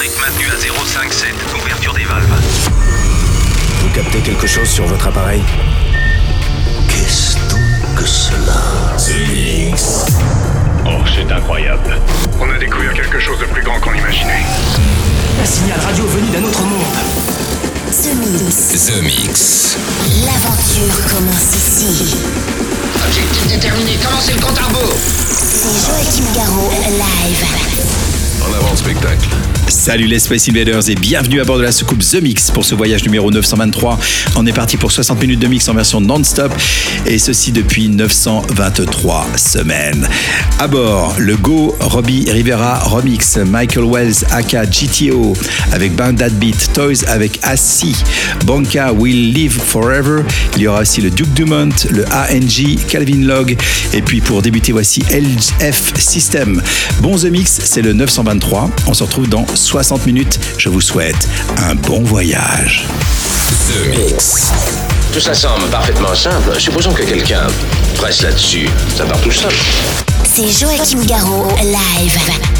électrique maintenue à 0,57. Ouverture des valves. Vous captez quelque chose sur votre appareil Qu'est-ce donc que cela Oh, c'est incroyable. On a découvert quelque chose de plus grand qu'on imaginait. Un signal radio venu d'un autre monde. The Mix. The Mix. L'aventure commence ici. Objectif déterminé, commencez le compte à rebours. C'est Joachim Garraud, live. Avant le spectacle. Salut les Space Invaders et bienvenue à bord de la soucoupe The Mix pour ce voyage numéro 923. On est parti pour 60 minutes de mix en version non-stop et ceci depuis 923 semaines. À bord, le Go Robbie Rivera Remix, Michael Wells aka GTO avec Bandad Beat, Toys avec Assi, Banca Will Live Forever. Il y aura aussi le Duke Dumont, le ANG, Calvin Log et puis pour débuter voici LF System. Bon The Mix, c'est le 923. On se retrouve dans 60 minutes. Je vous souhaite un bon voyage. The Mix. Tout ça semble parfaitement simple. Supposons que quelqu'un presse là-dessus. Ça part tout seul. C'est Joachim Garraud, live.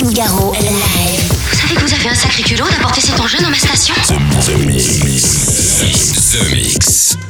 Joachim Garraud, live. Vous savez que vous avez un sacré culot d'apporter cet enjeu dans ma station? The Mix. The Mix. The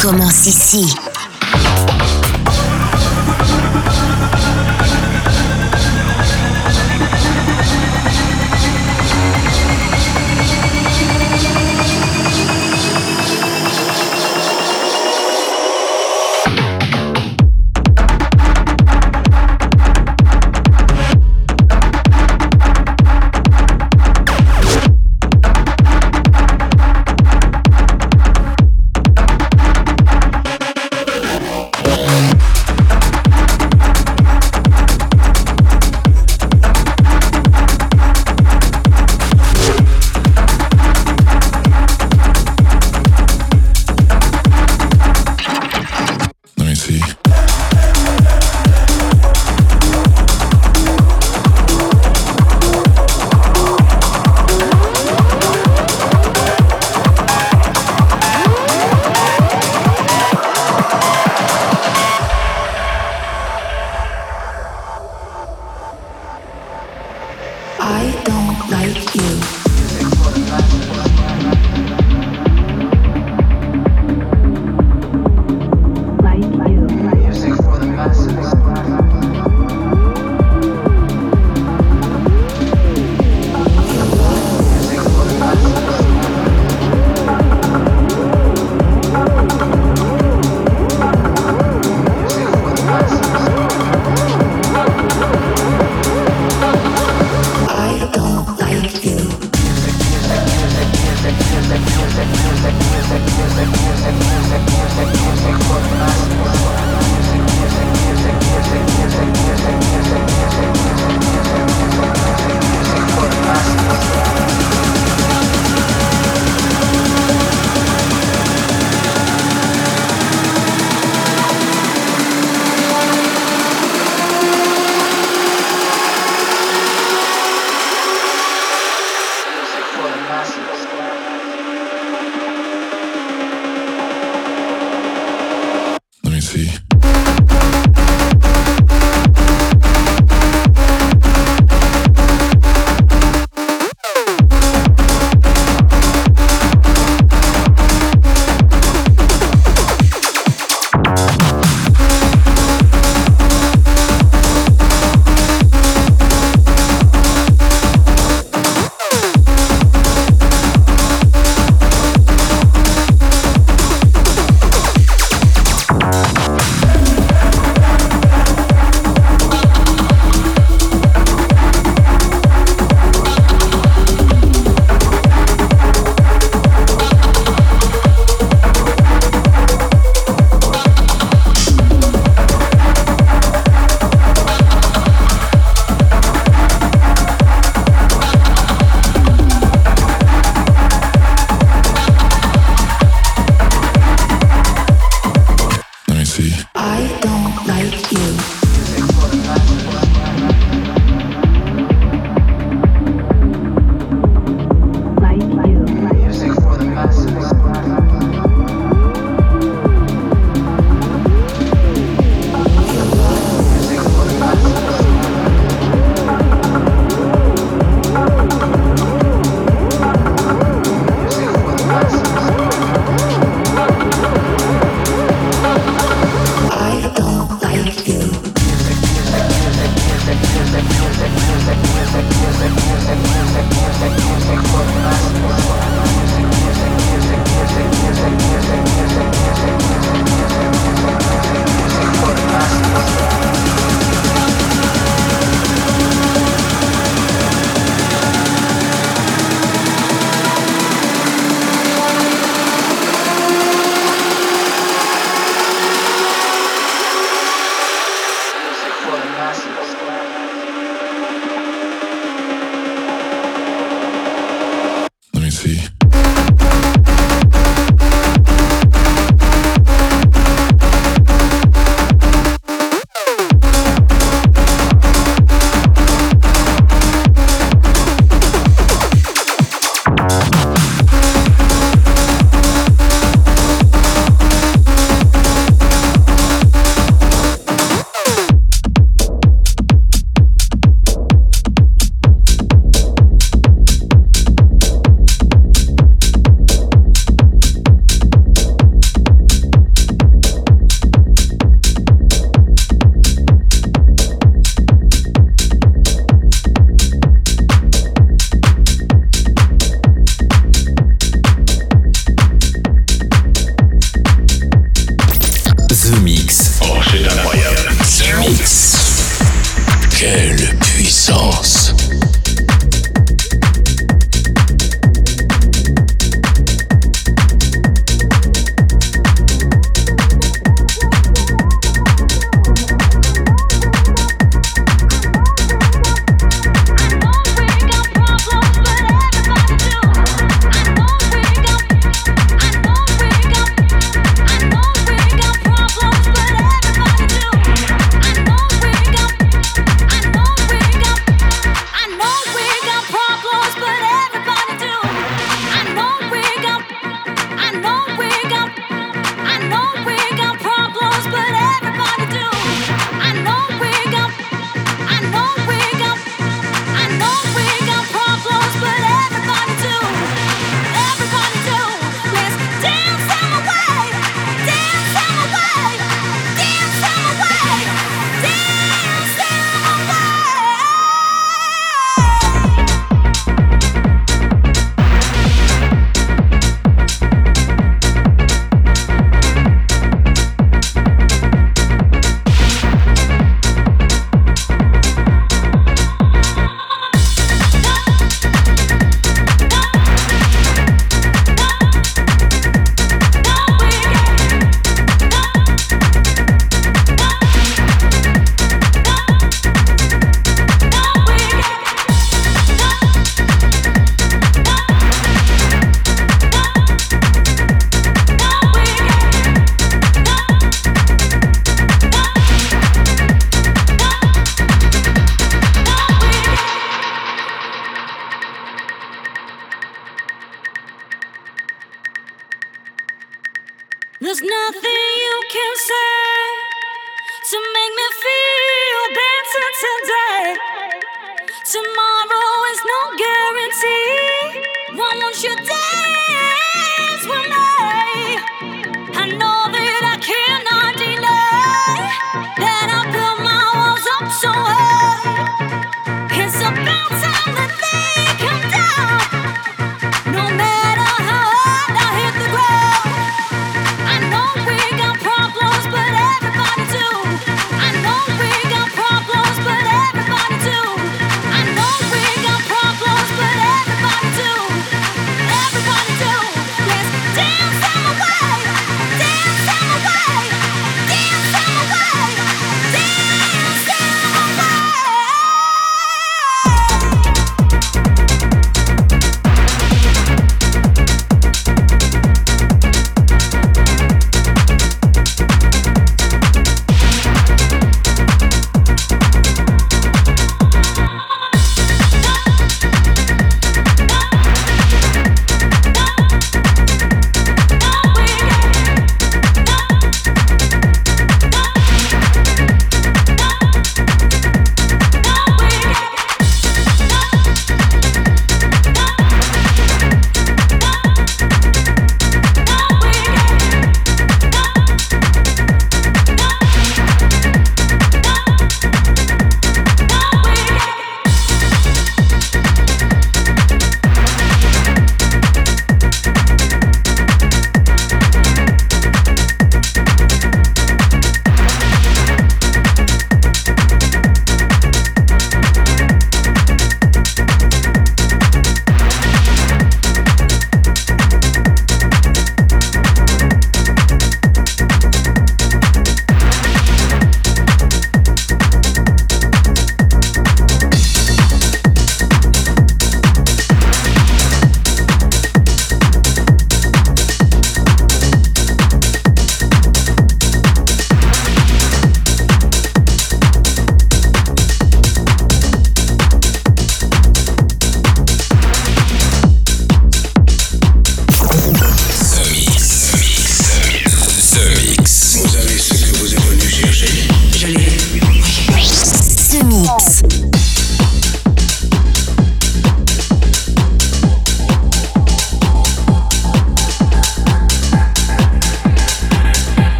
Commence ici.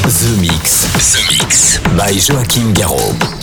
The Mix. The Mix. By Joachim Garraud.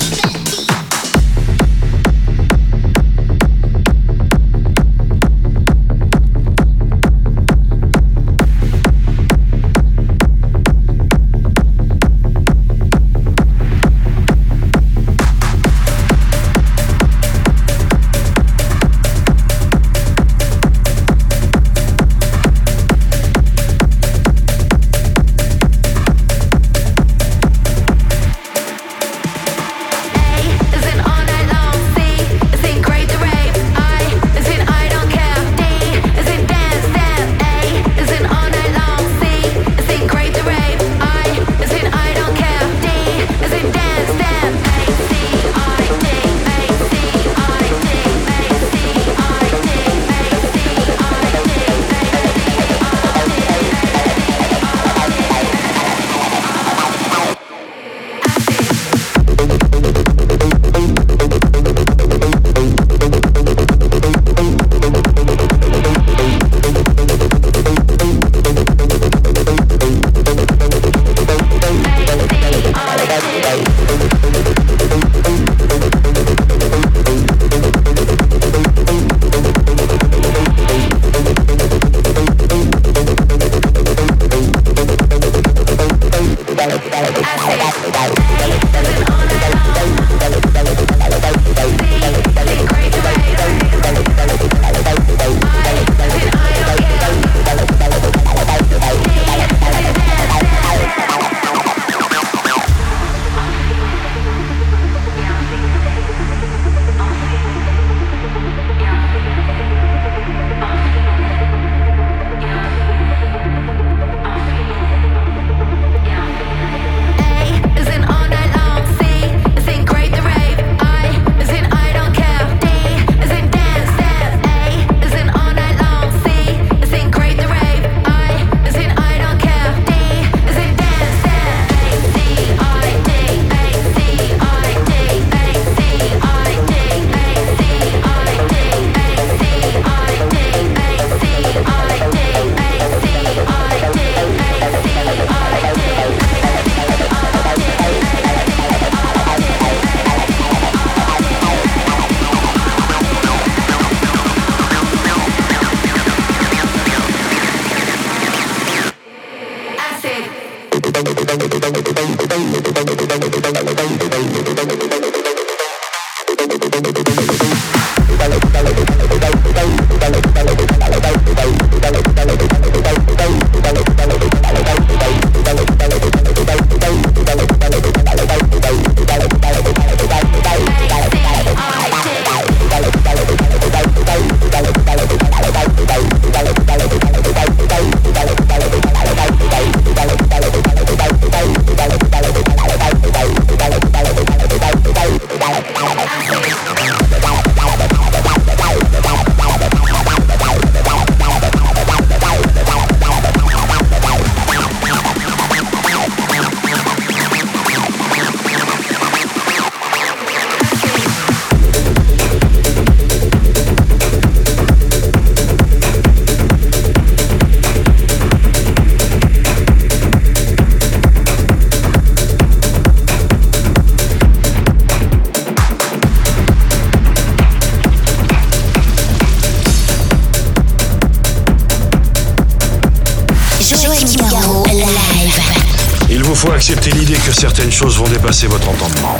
Certaines choses vont dépasser votre entendement.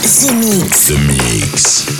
The Mix. The Mix.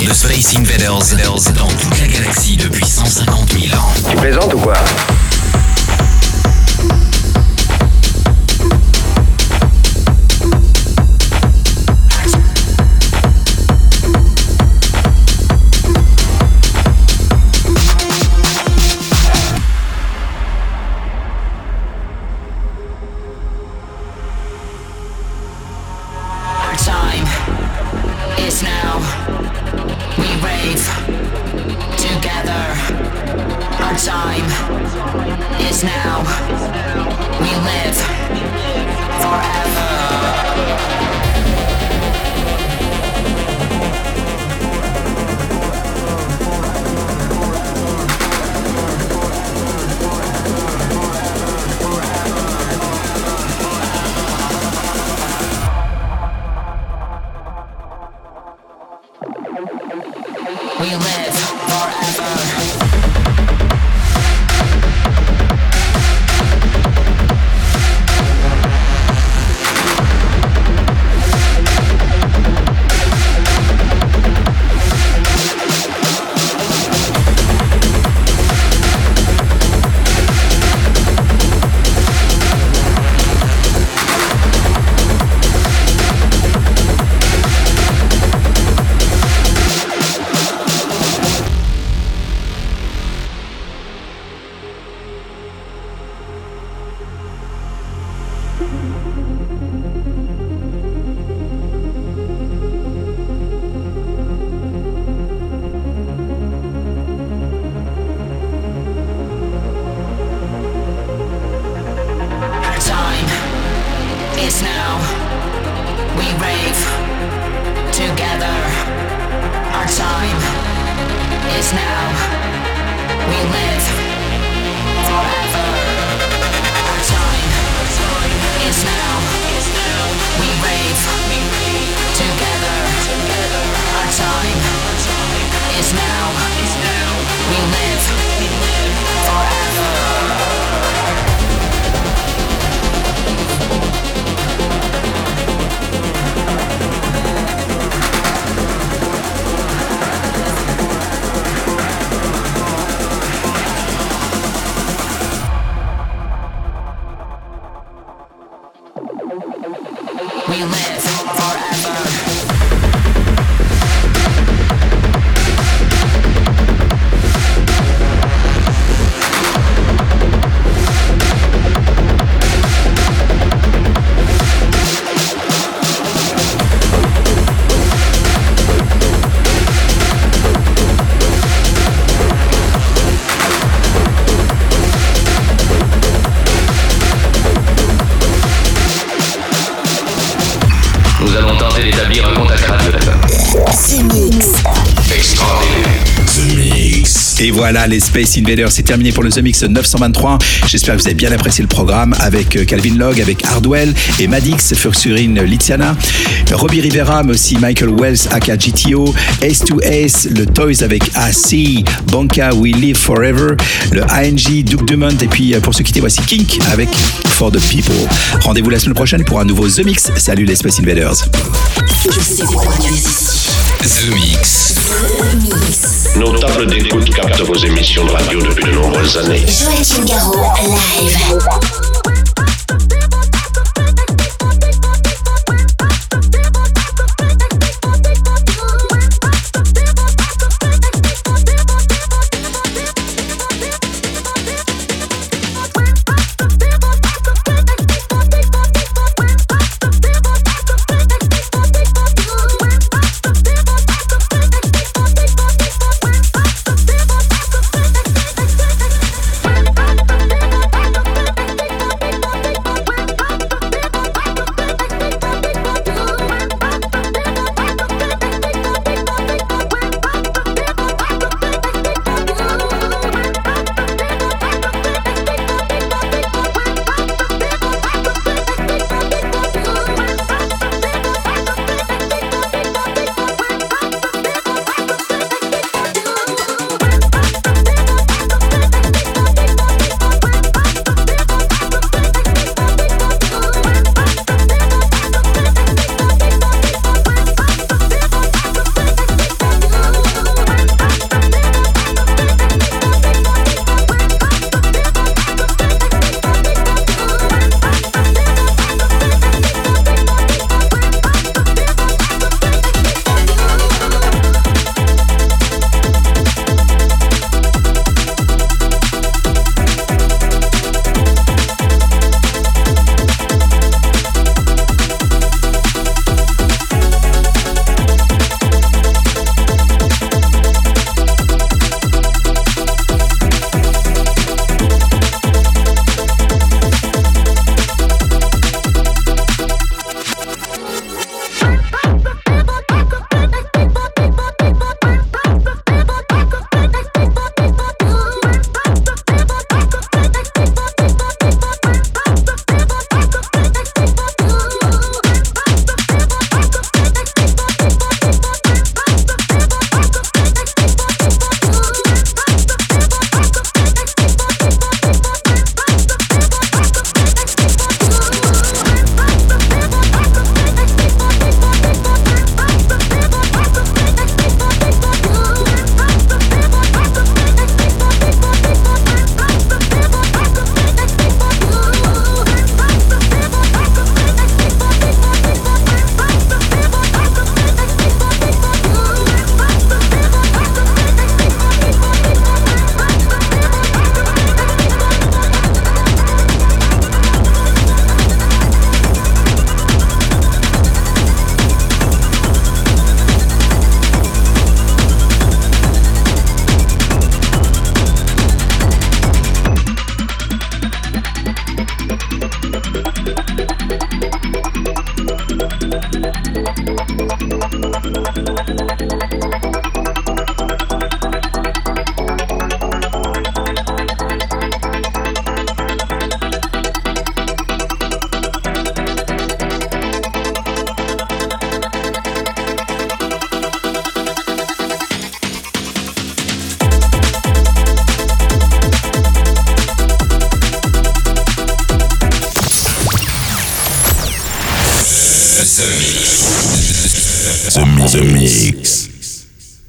De Space Invaders dans toute la galaxie depuis 150 000 ans. Tu plaisantes ou quoi? We rave together. Our time is now. We live forever. Our time is now. We rave together. Our time is now. We live voilà, les Space Invaders, c'est terminé pour le The Mix 923. J'espère que vous avez bien apprécié le programme avec euh, Calvin Log, avec Hardwell et Madix, Fursurine Liziana, Robbie Rivera, mais aussi Michael Wells, aka GTO, Ace to Ace, le Toys avec AC, Banca, We Live Forever, le ANG, Duke Dumont, et puis euh, pour se quitter, voici Kink avec For the People. Rendez-vous la semaine prochaine pour un nouveau The Mix. Salut les Space Invaders. Je sais pourquoi tu es ici. The Mix. Tables d'écoute captent vos émissions de radio depuis de nombreuses années. Joachim Garraud, live.